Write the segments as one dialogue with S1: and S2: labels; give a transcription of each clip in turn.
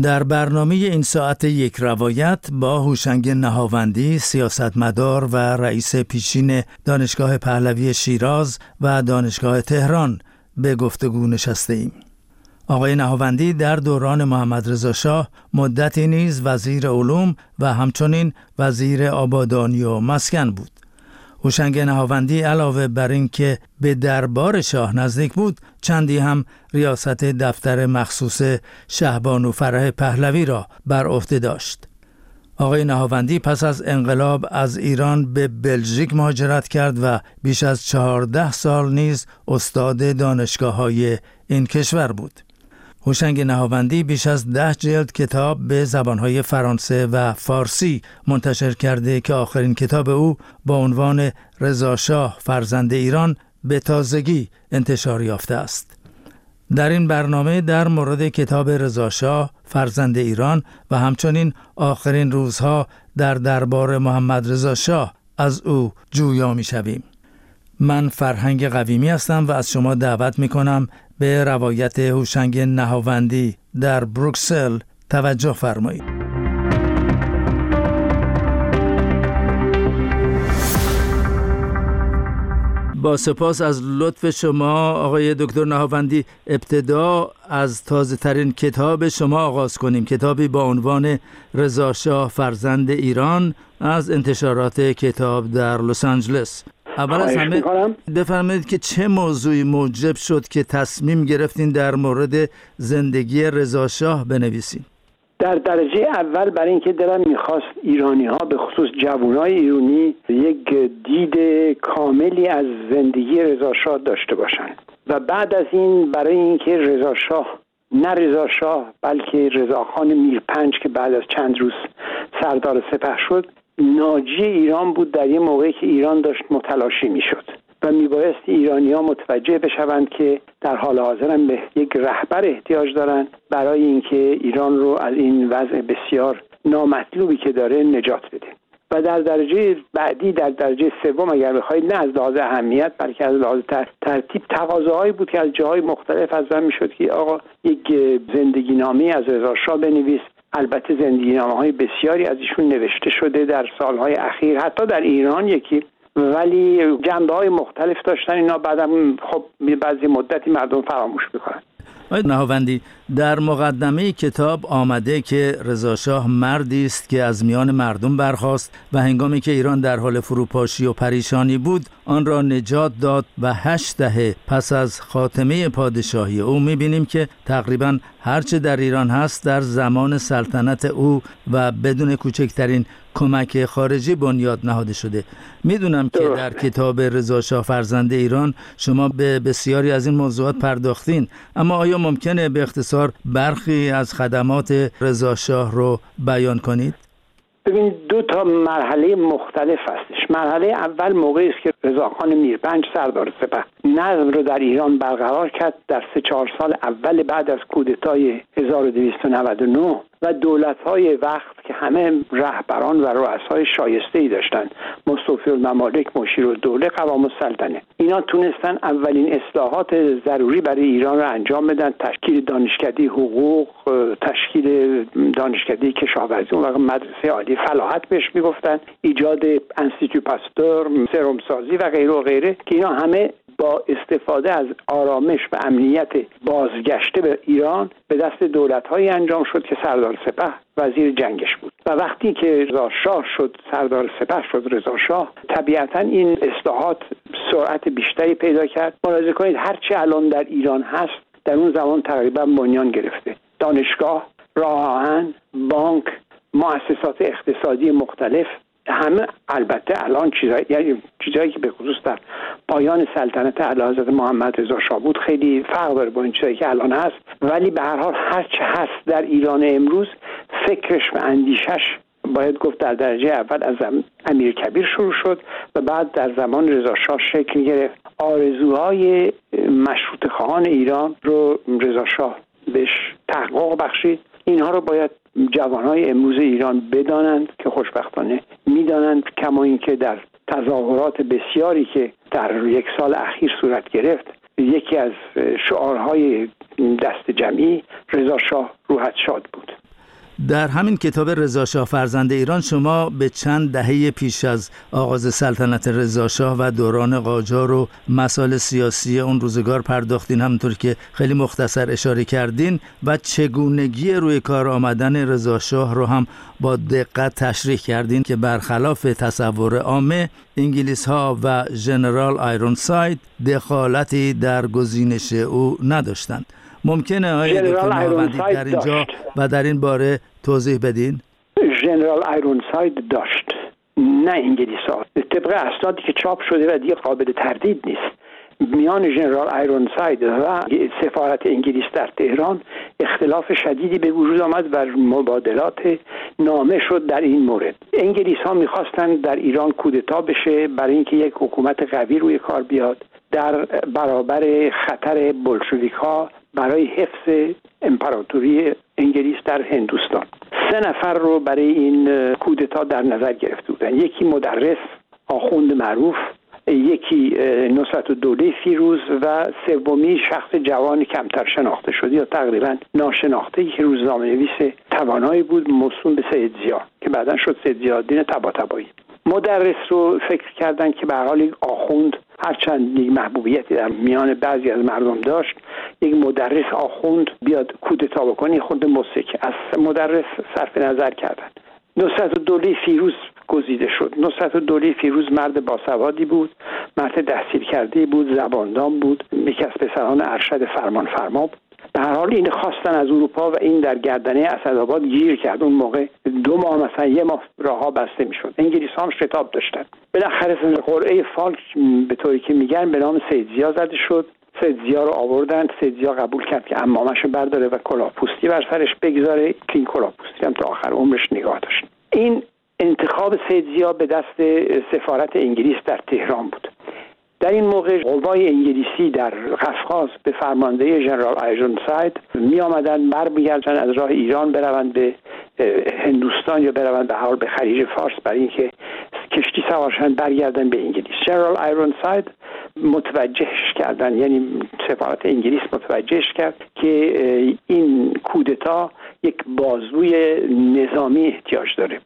S1: در برنامه این ساعت یک روایت با هوشنگ نهاوندی سیاستمدار و رئیس پیشین دانشگاه پهلوی شیراز و دانشگاه تهران به گفتگو نشسته ایم. آقای نهاوندی در دوران محمد رضا شاه مدتی نیز وزیر علوم و همچنین وزیر آبادانی و مسکن بود. هوشنگ نهاوندی علاوه بر اینکه به دربار شاه نزدیک بود چندی هم ریاست دفتر مخصوص شهبانو فرح پهلوی را بر عهده داشت آقای نهاوندی پس از انقلاب از ایران به بلژیک مهاجرت کرد و بیش از چهارده سال نیز استاد دانشگاه های این کشور بود. هوشنگ نهاوندی بیش از ده جلد کتاب به زبانهای فرانسه و فارسی منتشر کرده که آخرین کتاب او با عنوان رضاشاه فرزند ایران به تازگی انتشار یافته است. در این برنامه در مورد کتاب رضاشاه فرزند ایران و همچنین آخرین روزها در دربار محمد رضا شاه از او جویا می شویم. من فرهنگ قویمی هستم و از شما دعوت می کنم به روایت هوشنگ نهاوندی در بروکسل توجه فرمایید. با سپاس از لطف شما آقای دکتر نهاوندی ابتدا از تازه ترین کتاب شما آغاز کنیم کتابی با عنوان رضا فرزند ایران از انتشارات کتاب در لس آنجلس اول از همه بفرمایید که چه موضوعی موجب شد که تصمیم گرفتین در مورد زندگی رضاشاه بنویسین؟
S2: در درجه اول برای اینکه دلم می‌خواست ایرانی ها به خصوص جوانای ایرانی یک دید کاملی از زندگی رضاشاه داشته باشند. و بعد از این برای اینکه رضاشاه نه رضا شاه بلکه رضاخان میرپنج که بعد از چند روز سردار سپه شد ناجی ایران بود در یه موقعی که ایران داشت متلاشی می‌شد و میبایست ایرانی ها متوجه بشوند که در حال حاضر هم به یک رهبر احتیاج دارند برای اینکه ایران رو از این وضع بسیار نامطلوبی که داره نجات بده. و در درجه بعدی در درجه سوم اگر بخواید نه از لحاظ اهمیت بلکه از لحاظ ترتیب تقاضاهایی بود که از جاهای مختلف از من می‌شد که آقا یک زندگی نامه از رضا شاه بنویس البته زندگی نامه های بسیاری از ایشون نوشته شده در سالهای اخیر حتی در ایران یکی. ولی جنبه های مختلف داشتن اینا بعدم خب بعضی مدتی مردم فراموش می‌کنن.
S1: آقای نهاوندی در مقدمه کتاب آمده که رضاشاه مردی است که از میان مردم برخاست و هنگامی که ایران در حال فروپاشی و پریشانی بود آن را نجات داد و هشت دهه پس از خاتمه پادشاهی او می‌بینیم که تقریبا هرچه در ایران هست در زمان سلطنت او و بدون کوچکترین کمک خارجی بنیاد نهاده شده. می‌دونم که در کتاب رضا شاه فرزند ایران شما به بسیاری از این موضوعات پرداختین. اما آیا ممکنه به اختصار برخی از خدمات رضا شاه رو بیان کنید؟
S2: ببینید دو تا مرحله مختلف هستش. مرحله اول موقعی است که رضاخان میرپنج سردار سپه نظم رو در ایران برقرار کرد. در سه چهار سال اول بعد از کودتای 1299 و دولت های وقت که همه رهبران و رؤسای شایسته ای داشتند مصطفی الممالک مشیر و دوله قوام السلطنه. اینا تونستن اولین اصلاحات ضروری برای ایران رو انجام بدن. تشکیل دانشکده حقوق تشکیل دانشکده کشاورزی و مدرسه عالی فلاحت بهش می‌گفتن. ایجاد انستیتو پاستور سرم سازی و غیره و غیره که اینا همه استفاده از آرامش و امنیت بازگشته به ایران به دست دولت انجام شد که سردار سپه وزیر جنگش بود. و وقتی که رضا شاه شد سردار سپه شد رضا شاه طبیعتا این اصلاحات سرعت بیشتری پیدا کرد. ملاحظه کنید هرچه الان در ایران هست در اون زمان تقریبا بنیان گرفته. دانشگاه راه بانک مؤسسات اقتصادی مختلف همه البته الان چیزایی یعنی چیزایی که به خصوص در پایان سلطنت اعلیحضرت محمد رضا شاه بود. خیلی فرق داره با این چیزایی که الان هست. ولی به هر حال هر چه هست در ایران امروز فکرش و اندیشش باید گفت در درجه اول از امیر کبیر شروع شد و بعد در زمان رضا شاه شکل گرفت. آرزوهای مشروط خواهان ایران رو رضا شاه بهش تحقق بخشید. اینها رو باید جوانهای امروز ایران بدانند که خوشبختانه می‌دانند کما اینکه در تظاهرات بسیاری که در یک سال اخیر صورت گرفت یکی از شعارهای دست جمعی رضا شاه روحت شاد بود.
S1: در همین کتاب رضاشاه فرزند ایران شما به چند دهه پیش از آغاز سلطنت رضاشاه و دوران قاجار و مسائل سیاسی اون روزگار پرداختین همونطور که خیلی مختصر اشاره کردین و چگونگی روی کار آمدن رضاشاه رو هم با دقت تشریح کردین که برخلاف تصور عامه انگلیس ها و ژنرال آیرون ساید دخالتی در گزینش او نداشتند. ممکنه آقای دکتر در اینجا و در این باره توضیح بدین؟
S2: ژنرال آیرونساید داشت. نه انگلیس ها طبق اسنادی که چاپ شده و دیگه قابل تردید نیست. میان ژنرال آیرونساید و سفارت انگلیس در تهران اختلاف شدیدی به وجود آمد و مبادلات نامه شد در این مورد. انگلیس ها می‌خواستند در ایران کودتا بشه برای اینکه یک حکومت قوی روی کار بیاد. در برابر خطر بلشویک ها برای حفظ امپراتوری انگلیس در هندوستان. سه نفر رو برای این کودتا در نظر گرفته بودن. یکی مدرس آخوند معروف یکی نصرت و دوله فیروز و سومی شخص جوان کمتر شناخته شده یا تقریبا ناشناخته. که روزنامه نویس توانایی بود موسوم به سید زیا که بعدا شد سید زیادین تبا تبایی مدرس رو فکر کردن که به حال آخوند هرچند یک محبوبیتی در میان بعضی از مردم داشت یک مدرس آخوند بیاد کودتا بکنه خود موسیقی از مدرس صرف نظر کردن. نصرت دوله فیروز گزیده شد. نصرت دوله فیروز مرد باسوادی بود مرد تحصیل کرده بود زباندان بود یکی از پسران ارشد فرمان فرما بود. به هر حال این خواستن از اروپا و این در گردنه اسدآباد گیر کرد. اون موقع دو ماه مثلا یه ماه راه بسته می‌شد. انگلیس هم شتاب داشتن. بالاخره قرعه فالک به طوری که میگن به نام سید زیا زده شد. سید زیا رو آوردن. سید زیا قبول کرد که امامش برداره و کلاهپوستی بر سرش بگذاره. که این کلاهپوستی هم تا آخر عمرش نگاه داشت. این انتخاب سید زیا به دست سفارت انگلیس در تهران بود. در این موقع قوای انگلیسی در قفقاز به فرمانده ژنرال آیژون ساید می آمدن بر از راه ایران بروند به هندوستان یا بروند به حال به خلیج فارس برای اینکه کشتی سوارشن برگردن به انگلیس. ژنرال آیرون ساید متوجهش کردن یعنی سفارت انگلیس متوجهش کرد که این کودتا یک بازوی نظامی احتیاج داره.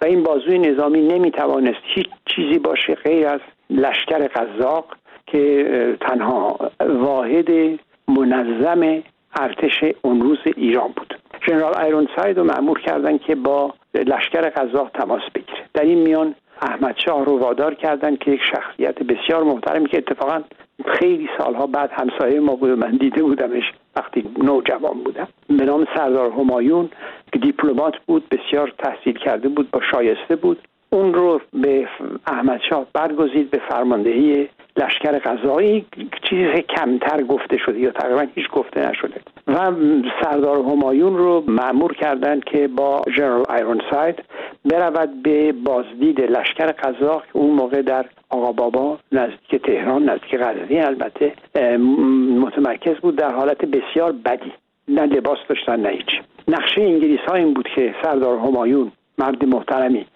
S2: و این بازوی نظامی نمی‌توانست هیچ چیزی باشه غیر از لشکر قزاق که تنها واحد منظم ارتش اون روز ایران بود. ژنرال ایرون ساید رو معمور کردن که با لشکر قزاق تماس بگیره. در این میان احمد شاه رو وادار کردن که یک شخصیت بسیار محترمی که اتفاقا خیلی سالها بعد همسایه ما بود من دیده بودمش وقتی نوجوان بودم. به نام سردار همایون که دیپلمات بود بسیار تحصیل کرده بود با شایسته بود. اون رو به احمد شاه برگزید به فرماندهی لشکر غذایی چیزی کمتر گفته شده یا تقریبا هیچ گفته نشده. و سردار همایون رو معمور کردند که با جنرال ایرون ساید برود به بازدید لشکر قزاق اون موقع در آقا بابا نزدیک تهران نزدیک غزنی البته متمرکز بود در حالت بسیار بدی. نه لباس داشتن نه هیچ. نقشه انگلیس ها این بود که سردار همایون مرد محترمی.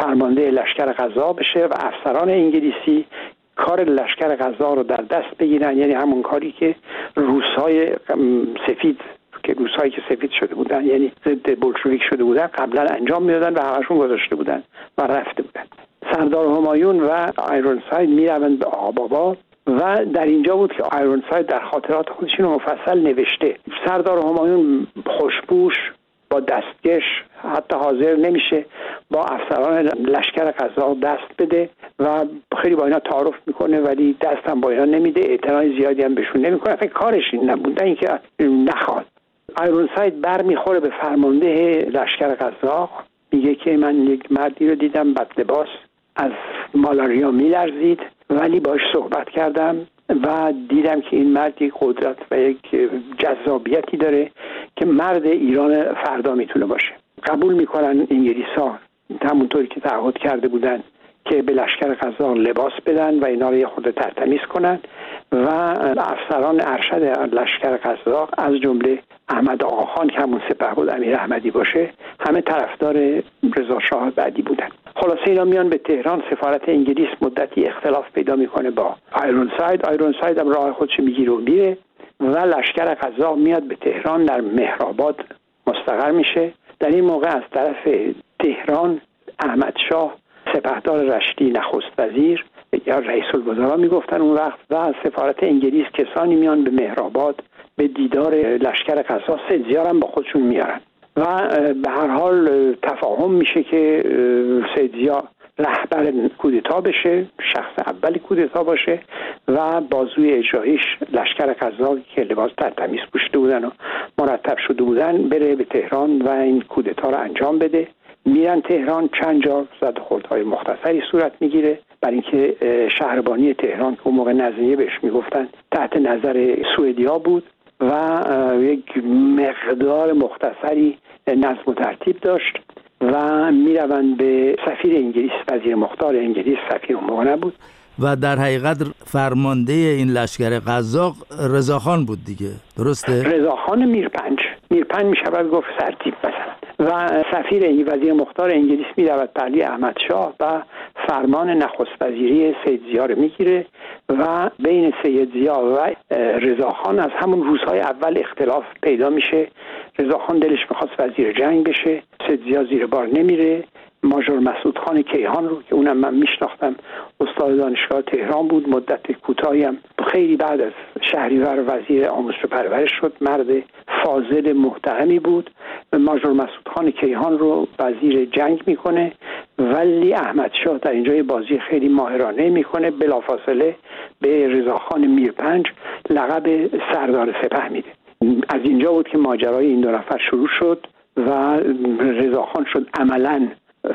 S2: فرمانده لشکر غذا بشه و افسران انگلیسی کار لشکر غذا رو در دست بگیرن. یعنی همون کاری که روسهای سفید که روسهایی که سفید شده بودن یعنی ضد بلشویک شده بودن قبلا انجام می‌دادن و همشون گذاشته بودن و رفته بودن. سردار همایون و آیرون ساید می‌روند به آبابا و در اینجا بود که آیرون ساید در خاطرات خودش رو مفصل نوشته. سردار همایون خوشبوش با دستکش حتی حاضر نمیشه با افسران لشکر قضا دست بده و خیلی با اینا تعارف می‌کنه ولی دست هم با اینا نمیده. اعتنای زیادی هم بهشون نمی‌کنه. فکر کارش این نبود اینکه نخواد. آیرون ساید بر می‌خوره به فرمانده لشکر قزاق میگه که من یک مردی رو دیدم بد لباس از مالاریا میلرزید. ولی باش صحبت کردم. و دیدم که این مرد یک قدرت و یک جذابیتی داره که مرد ایران فردا می‌تونه باشه. قبول می‌کنن انگلیس ها همونطوری که تعهد کرده بودن که به لشکر قزاق لباس بدن و اینا رو یه خود ترتمیز کنن و افسران ارشد لشکر قزاق از جمله احمد آقاخان که همون سپه بود امیر احمدی باشه همه طرفدار رضا شاه بعدی بودن. خلاصه اینا میان به تهران سفارت انگلیس مدتی اختلاف پیدا می‌کنه با آیرون ساید. آیرون ساید هم راه خودش می‌گیره و میره و لشکر قزاق میاد به تهران در مهرآباد مستقر میشه. در این موقع از طرف تهران احمد شاه سپهدار رشتی نخست وزیر یا رئیس الوزراء می‌گفتن اون وقت و سفارت انگلیس کسانی میان به مهرآباد به دیدار لشکر قزاق سیدزیار هم با خودشون میارن. و به هر حال تفاهم میشه که سیدزیا رهبر کودتا بشه شخص اولی کودتا باشه و بازوی اجرایش لشکر قزاق که لباس در تمیز پوشیده بودن و مرتب شده بودن بره به تهران و این کودتا رو انجام بده. میرن تهران چند جا زد خردهای مختصری صورت می‌گیره. برای اینکه شهربانی تهران که اون موقع نزنیه بهش می‌گفتن تحت نظر سوئدیا بود. و یک مقدار مختصری نظم و ترتیب داشت و می‌روند به سفیر انگلیس وزیر مختار انگلیس سفیر اون نبود
S1: و در حقیقت فرمانده این لشکر قزاق رضاخان بود دیگه. درسته؟
S2: رضاخان میرپنج. میرپنج می‌شود گفت سرتیب مثلا و سفیر وزیر مختار انگلیس می رود پهلی احمد شاه و فرمان نخست وزیری سید زیا رو می‌گیره و بین سید زیا و رضاخان از همون روزهای اول اختلاف پیدا میشه. رضاخان دلش می‌خواست وزیر جنگ بشه. سید زیا زیر بار نمیره. مسعود خان کیهان رو که اونم من میشناختم. استاد دانشگاه تهران بود مدت کوتاهی هم خیلی بعد از شهریور وزیر آموزش و پرورش شد. مرد فاضل محترمی بود. ماجور مسعود خان کیهان رو وزیر جنگ می‌کنه. ولی احمد شاه در اینجا بازی خیلی ماهرانه می‌کنه. بلافاصله به رضاخان میرپنج لقب سردار سپه میده. از اینجا بود که ماجرای این دو نفر شروع شد و رضاخان شد عملا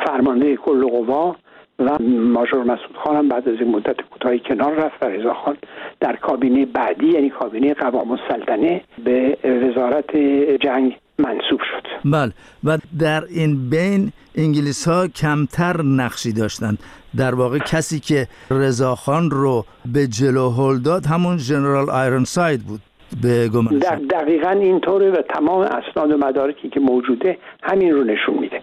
S2: فرمانده کل قوا و ماجور مسعود خان بعد از این مدت کوتاهی کنار رفت و رضا خان در کابینه بعدی یعنی کابینه قوام السلطنه به وزارت جنگ منصوب شد.
S1: بله. و در این بین انگلیس ها کمتر نقشی داشتند. در واقع کسی که رضاخان رو به جلو هل داد همون جنرال آیرون ساید بود به گمان
S2: در دقیقا اینطوره و تمام اسناد و مدارکی که موجوده همین رو نشون میده.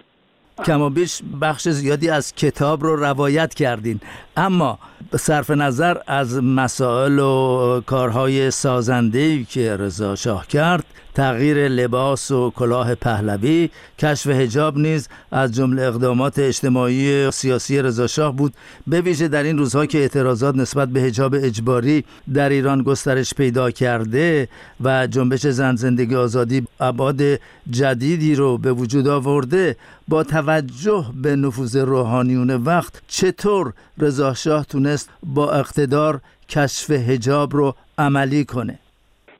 S1: کما بیش بخش زیادی از کتاب رو روایت کردین. اما صرف نظر از مسائل و کارهای سازنده که رضا شاه کرد تغییر لباس و کلاه پهلوی کشف هجاب نیز از جمله اقدامات اجتماعی و سیاسی رضاشاه بود. به ویژه در این روزها که اعتراضات نسبت به هجاب اجباری در ایران گسترش پیدا کرده و جنبش زن زندگی آزادی ابعاد جدیدی رو به وجود آورده با توجه به نفوذ روحانیون وقت چطور رضاشاه تونست با اقتدار کشف هجاب رو عملی کنه؟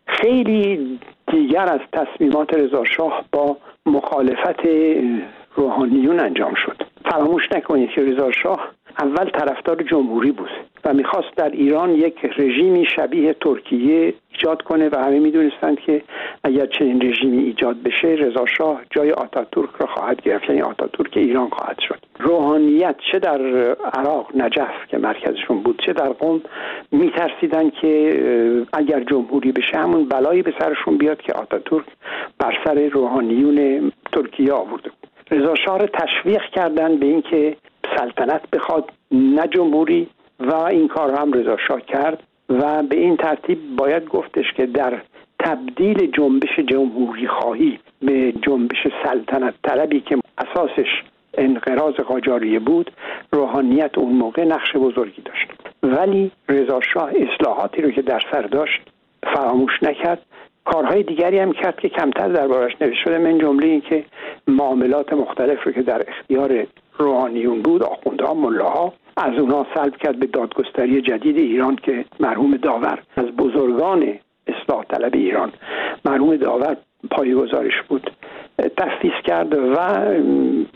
S2: خیلی دیگر از تصمیمات رضاشاه با مخالفت روحانیون انجام شد. فراموش نکنید که رضاشاه اول طرفدار جمهوری بود و می‌خواست در ایران یک رژیمی شبیه ترکیه ایجاد کنه و همه می‌دونستند که اگر چنین رژیمی ایجاد بشه رضا شاه جای آتاتورک را خواهد گرفت یعنی آتاتورک ایران خواهد شد. روحانیت چه در عراق نجف که مرکزشون بود چه در قوم میترسیدن که اگر جمهوری بشه همون بلایی به سرشون بیاد که آتاتورک بر سر روحانیون ترکیه آورده بود. رضا شاه را تشویق کردن به اینکه سلطنت بخواد نه جمهوری و این کار هم رضا شاه کرد و به این ترتیب باید گفتش که در تبدیل جنبش جمهوری خواهی به جنبش سلطنت طلبی که اساسش انقراض قاجاریه بود روحانیت اون موقع نقش بزرگی داشت. ولی رضا شاه اصلاحاتی رو که در سر داشت فراموش نکرد. کارهای دیگری هم کرد که کمتر دربارش نوشته شده من جمله این که معاملات مختلف رو که در اختیار روحانیون بود آخوندها ملاها از اونها سلب کرد به دادگستری جدید ایران که مرحوم داور از بزرگان اصلاح طلب ایران مرحوم داور گزارش بود تفیز کرد و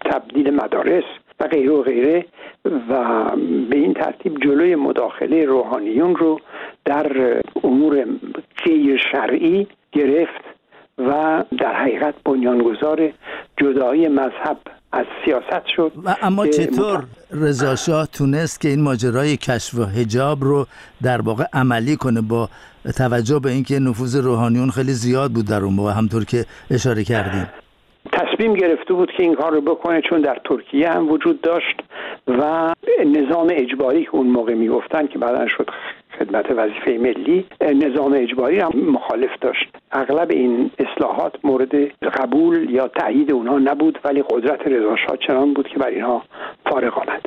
S2: تبدیل مدارس و غیره و غیره و به این ترتیب جلوی مداخله روحانیون رو در امور غیر شرعی گرفت و در حقیقت بنیانگذار جدایی مذهب از سیاست شد
S1: و اما چطور رضا شاه تونست که این ماجرای کشف و حجاب رو در واقع عملی کنه با توجه به اینکه نفوذ روحانیون خیلی زیاد بود در اون موقع همطور که اشاره کردیم؟
S2: تصمیم گرفته بود که این کار رو بکنه چون در ترکیه هم وجود داشت و نظام اجباری که اون موقع می‌گفتن که بعدا شد خدمت وظیفه ملی نظام اجباری هم مخالف داشت. اغلب این اصلاحات مورد قبول یا تایید اونها نبود ولی قدرت رضاشاه چنان بود که بر اینها فارغ آمد.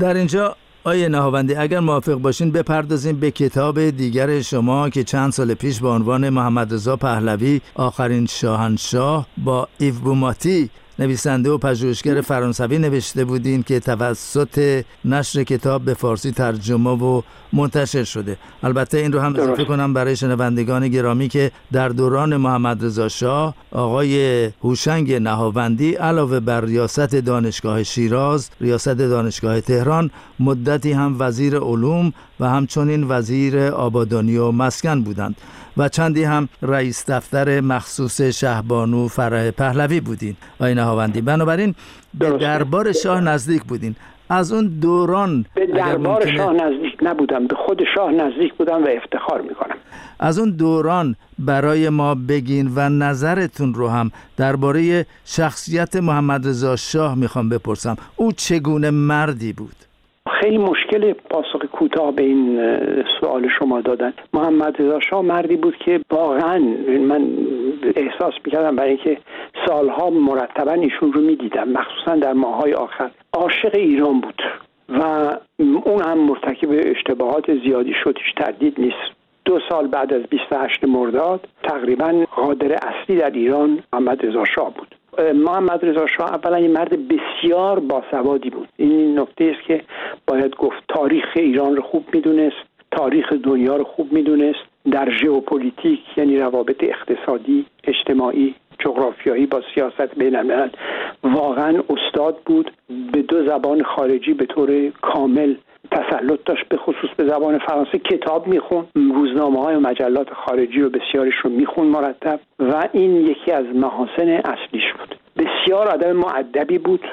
S1: در اینجا آیه نهاوندی اگر موافق باشین بپردازیم به کتاب دیگر شما که چند سال پیش با عنوان محمد رضا پهلوی آخرین شاهنشاه با ایو بوماتی نویسنده و پژوهشگر فرانسوی نوشته بودین که توسط نشر کتاب به فارسی ترجمه و منتشر شده. البته این رو هم اضافه کنم برای شنوندگان گرامی که در دوران محمد رضا شاه آقای هوشنگ نهاوندی علاوه بر ریاست دانشگاه شیراز ریاست دانشگاه تهران مدتی هم وزیر علوم و همچنین وزیر آبادانی و مسکن بودند. و چندی هم رئیس دفتر مخصوص شهبانو فرح پهلوی بودین. آقای نهاوندی بنابراین به دربار شاه نزدیک بودین. از اون دوران
S2: به دربار شاه نزدیک نبودم. به خود شاه نزدیک بودم و افتخار می‌کنم.
S1: از اون دوران برای ما بگین و نظرتون رو هم درباره شخصیت محمد رضا شاه می‌خوام بپرسم. او چگونه مردی بود؟
S2: خیلی مشکل پاسخ کوتاه به این سوال شما دادن. محمد رضا شاه مردی بود که واقعا من احساس می‌کردم برای اینکه سالها مرتبا ایشون رو می‌دیدم مخصوصا در ماهای آخر. عاشق ایران بود و اون هم مرتکب اشتباهات زیادی شد هیچ تردید نیست. دو سال بعد از 28 مرداد تقریبا قادر اصلی در ایران محمد رضا شاه بود. محمد رضا شاه اولا یه مرد بسیار باسوادی بود. این نکته است که باید گفت تاریخ ایران رو خوب می‌دونست تاریخ دنیا رو خوب می‌دونست. در ژئوپلیتیک یعنی روابط اقتصادی اجتماعی جغرافیایی با سیاست بین الملل واقعا استاد بود. به دو زبان خارجی به طور کامل تسلط داشت به خصوص به زبان فرانسه کتاب میخون روزنامه های و مجلات خارجی رو بسیارش رو میخون مرتب و این یکی از محاسن اصلیش بود. بسیار آدم معدبی بود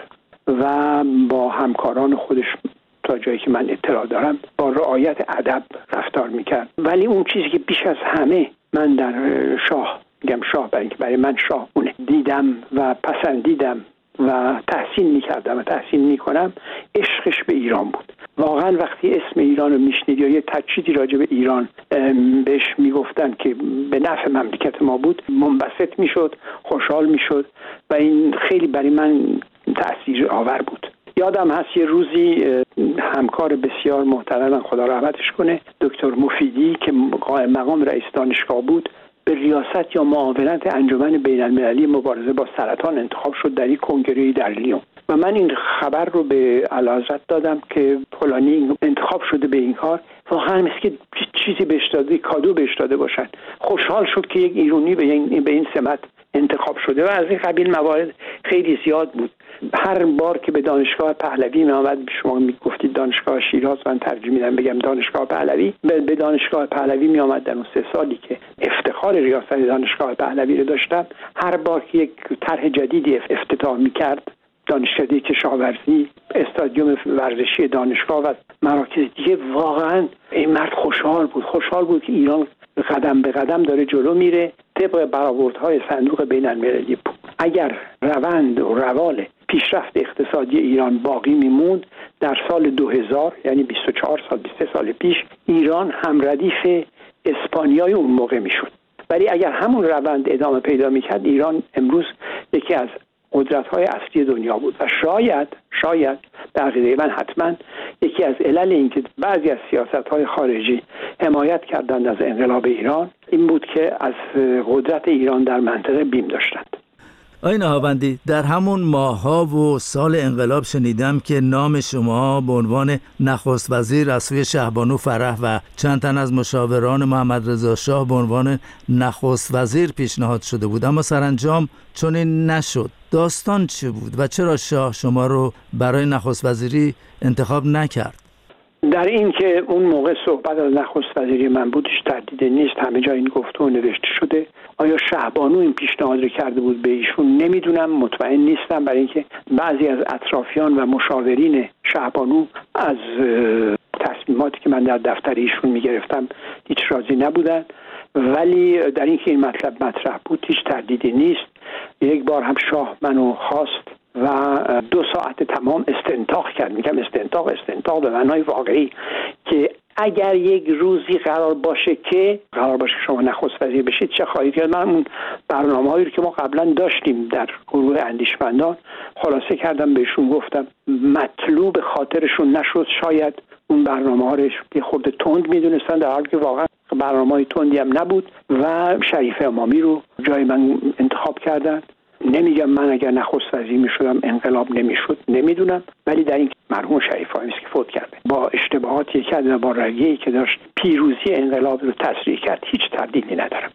S2: و با همکاران خودش تا جایی که من اطلاع دارم با رعایت ادب رفتار می‌کرد. ولی اون چیزی که بیش از همه من در شاه میگم شاه برای برای من شاه اونه دیدم و پسندیدم و تحسین می‌کردم و تحسین می‌کنم عشقش به ایران بود. واقعا وقتی اسم ایران رو میشنید یا یه تجسیدی راجع به ایران بهش می‌گفتن که به نفع مملکت ما بود منبسط می‌شد خوشحال می‌شد و این خیلی برای من تاثیر آور بود. یادم هست یه روزی همکار بسیار محترم خدا رحمتش کنه دکتر مفیدی که قائم مقام رئیس دانشگاه بود به ریاست یا معاونت انجمن بین المللی مبارزه با سرطان انتخاب شد در یک کنگره در لیون. و من این خبر رو به علازت دادم که فلانی انتخاب شده به این کار. واقعا مثل که چیزی بهش داده کادو بهش داده باشن. خوشحال شد که یک ایرونی به این, به این سمت انتخاب شده و از این قبیل موارد خیلی زیاد بود. هر بار که به دانشگاه پهلوی می آمد شما می گفتید دانشگاه شیراز من ترجمه میدم بگم دانشگاه پهلوی. به دانشگاه پهلوی می آمد در اون سه سالی که افتخار ریاست دانشگاه پهلوی رو داشتم. هر بار که یک طرح جدیدی افتتاح می کرد دانشکده کشاورزی استادیوم ورزشی دانشگاه و مراکز دیگه واقعا این مرد خوشحال بود. خوشحال بود که ایران قدم به قدم داره جلو میره. طبق برآوردهای صندوق بین المللی اگر روند و روال پیشرفت اقتصادی ایران باقی میموند در سال 2000 یعنی 24 سال 23 سال پیش ایران هم ردیف اسپانیای اون موقع می‌شد. ولی اگر همون روند ادامه پیدا می‌کرد ایران امروز یکی از قدرت های اصلی دنیا بود. و شاید شاید در عقیده من حتما یکی از علل اینکه بعضی از سیاست های خارجی حمایت کردند از انقلاب ایران این بود که از قدرت ایران در منطقه بیم داشتند.
S1: آی نهاوندی در همون ماها و سال انقلاب شنیدم که نام شما به عنوان نخست وزیر از سوی شهبانو فرح و چند تن از مشاوران محمد رضا شاه به عنوان نخست وزیر پیشنهاد شده بود. اما سرانجام چون این نشد. داستان چه بود و چرا شاه شما رو برای نخست وزیری انتخاب نکرد؟
S2: در این که اون موقع صحبت از نخست وزیری من بودش تردید نیست. همه جا این گفته و نوشته شده. آیا شهبانو این پیشنهاد رو کرده بود به ایشون؟ نمی‌دونم. مطمئن نیستم. برای اینکه بعضی از اطرافیان و مشاورین شهبانو از تصمیماتی که من در دفتر ایشون می‌گرفتم هیچ راضی نبودن. ولی در اینکه این مطلب مطرح بود هیچ تردیدی نیست. یک بار هم شاه منو خواست. و دو ساعت تمام استنتاق کرد. میگم استنتاق استنتاق به معنای واقعی که اگر یک روزی قرار باشه که قرار باشه شما نخست وزیر بشید چه خواهید کرد؟ من اون برنامه هایی رو که ما قبلا داشتیم در گروه اندیشمندان خلاصه کردم بهشون گفتم مطلوب خاطرشون نشد. شاید اون برنامه ها رو یه خورده تند می‌دونستن در حالی که واقعا برنامه های تندی هم نبود و شریف امامی رو جای من انتخاب کردن. نمیگم من اگر نخست وزیر می‌شدم انقلاب نمی‌شد نمی‌دونم. ولی در این مرحوم شریف که فوت کرده. با اشتباهاتی کرد و با رگی که داشت پیروزی انقلاب رو تصریح کرد. هیچ تردیدی ندارم.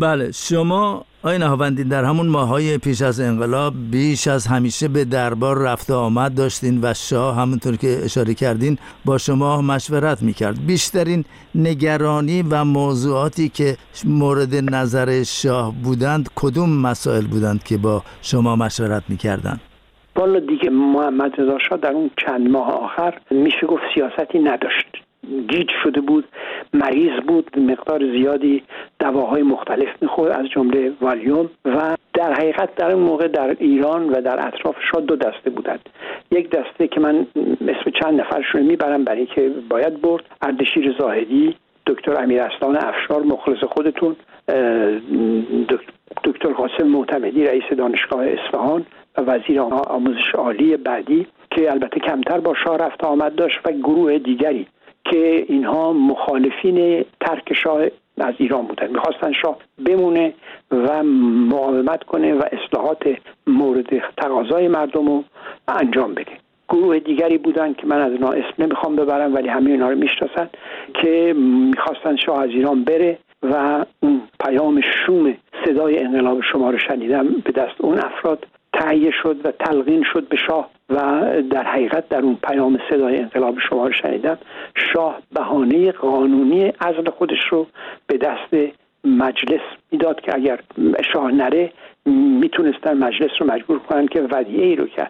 S1: بله شما آقای نهاوندی در همون ماهای پیش از انقلاب بیش از همیشه به دربار رفت آمد داشتین و شاه همونطور که اشاره کردین با شما مشورت می‌کرد. بیشترین نگرانی و موضوعاتی که مورد نظر شاه بودند کدوم مسائل بودند که با شما مشورت می‌کردند
S2: والا دیگه محمد رضا شاه در اون چند ماه آخر میشه گفت سیاستی نداشت. گیج شده بود مریض بود مقدار زیادی دواهای مختلف می‌خورد از جمله والیوم و در حقیقت در اون موقع در ایران و در اطراف شاد دو دسته بودند. یک دسته که من اسم چند نفرشون می‌برم برای که باید برد اردشیر زاهدی دکتر امیر اسلان افشار مخلص خودتون دکتر قاسم معتمدی رئیس دانشگاه اصفهان و وزیر آموزش عالی بعدی که البته کمتر با شاه رفت آمد داشت و گروه دیگری که اینها مخالفین ترک شاه از ایران بودن می‌خواستن شاه بمونه و مقاومت کنه و اصلاحات مورد تقاضای مردم رو انجام بده. گروه دیگری بودن که من از اینا اسم نمی‌خوام ببرم ولی همه اینا رو می‌شناسن که می‌خواستن شاه از ایران بره و اون پیام شوم صدای انقلاب شما رو شنیدم به دست اون افراد تهیه شد و تلقین شد به شاه و در حقیقت در اون پیام صدای انقلاب شما رو شنیدم. شاه بهانه قانونی ازل خودش رو به دست مجلس می‌داد که اگر شاه نره می‌تونستن مجلس رو مجبور کنن که ودیعه ای رو که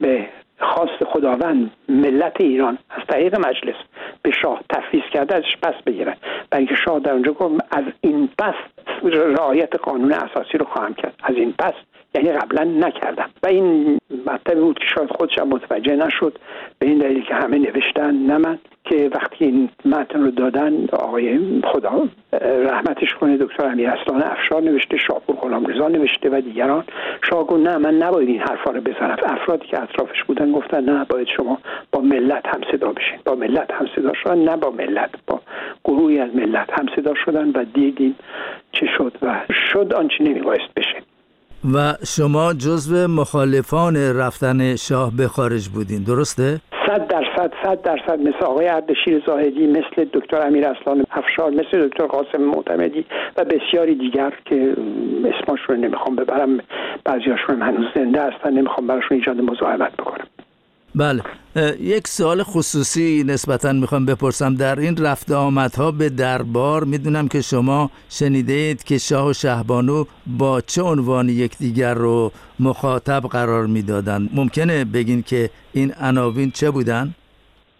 S2: به خواست خداوند ملت ایران از طریق مجلس به شاه تفویض کرده ازش پس بگیرن. برای اینکه شاه در اونجا گفت از این پس رعایت قانون اساسی رو خواهم کرد. از این پس یعنی قبلا نکردم. و این مطلبی بود که شاید خودش متوجه نشد به این دلیل که همه نوشتن نه من که وقتی این متن رو دادن آقای خدا رحمتش کنه دکتر امیر اصلان افشار نوشته شاپور غلام رضا نوشته و دیگران. شاه گفت نه من نباید این حرفا رو بزنم. افرادی که اطرافش بودن گفتن نه باید شما با ملت هم صدا بشین. با ملت هم صدا شدن نه با ملت با گروهی از ملت هم صدا شدن و دیدیم چه شد و شد آنچه نمیبایست بشه.
S1: و شما جزو مخالفان رفتن شاه به خارج بودین. درسته؟
S2: صد درصد صد درصد. مثل آقای اردشیر زاهدی مثل دکتر امیر اصلان افشار مثل دکتر قاسم معتمدی و بسیاری دیگر که اسمشون رو نمی‌خوام ببرم. بعضیاشون هنوز زنده هستن نمی‌خوام براشون ایجاد مزاحمت بکنم.
S1: بله. یک سوال خصوصی نسبتا می‌خوام بپرسم. در این رفت آمدها به دربار می‌دونم که شما شنیده اید که شاه و شهبانو با چه عنوان یکدیگر رو مخاطب قرار می‌دادن. ممکنه بگین که این عناوین چه بودن؟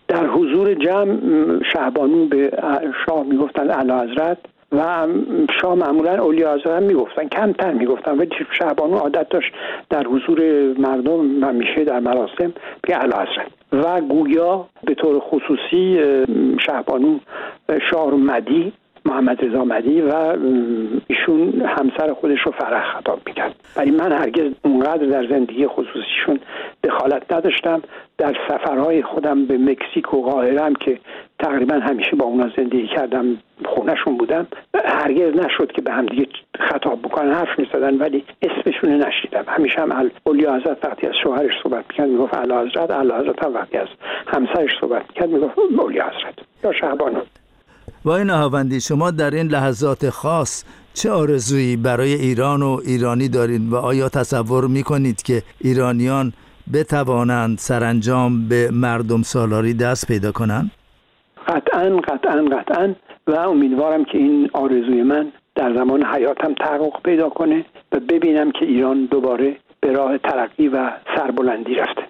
S2: در حضور جمع شهبانو به شاه می‌گفتن اعلی حضرت و شاه معمولا اولیا هم می‌گفتن کمتر می‌گفتن ولی شعبانو عادت داشت در حضور مردم همیشه در مراسم به حضرت. و گویا به طور خصوصی شهبانو شاه مدی محمد رضا مدی و ایشون همسر خودش رو فرح خطاب می‌کرد. ولی من هرگز اونقدر در زندگی خصوصیشون دخالت نداشتم. در سفرهای خودم به مکزیک و قاهرم که تقریبا همیشه با اونا زندگی کردم خونهشون بودم هرگز نشد که به هم دیگه خطاب بکنن حرف می‌زدن ولی اسمشون نشیدم همیشه هم اولیا حضرت وقتی از شوهرش صحبت می‌کرد می‌گفت اعلی حضرت اعلی حضرت هم وقتی از همسرش صحبت می‌کرد می‌گفت اولیا حضرت. یا شهبانو.
S1: با این نهاوندی شما در این لحظات خاص چه آرزویی برای ایران و ایرانی دارید و آیا تصور می‌کنید که ایرانیان بتوانند سرانجام به مردم سالاری دست پیدا کنند؟
S2: قطعا قطعا قطعا. و امیدوارم که این آرزوی من در زمان حیاتم تحقق پیدا کنه و ببینم که ایران دوباره به راه ترقی و سربلندی رفته.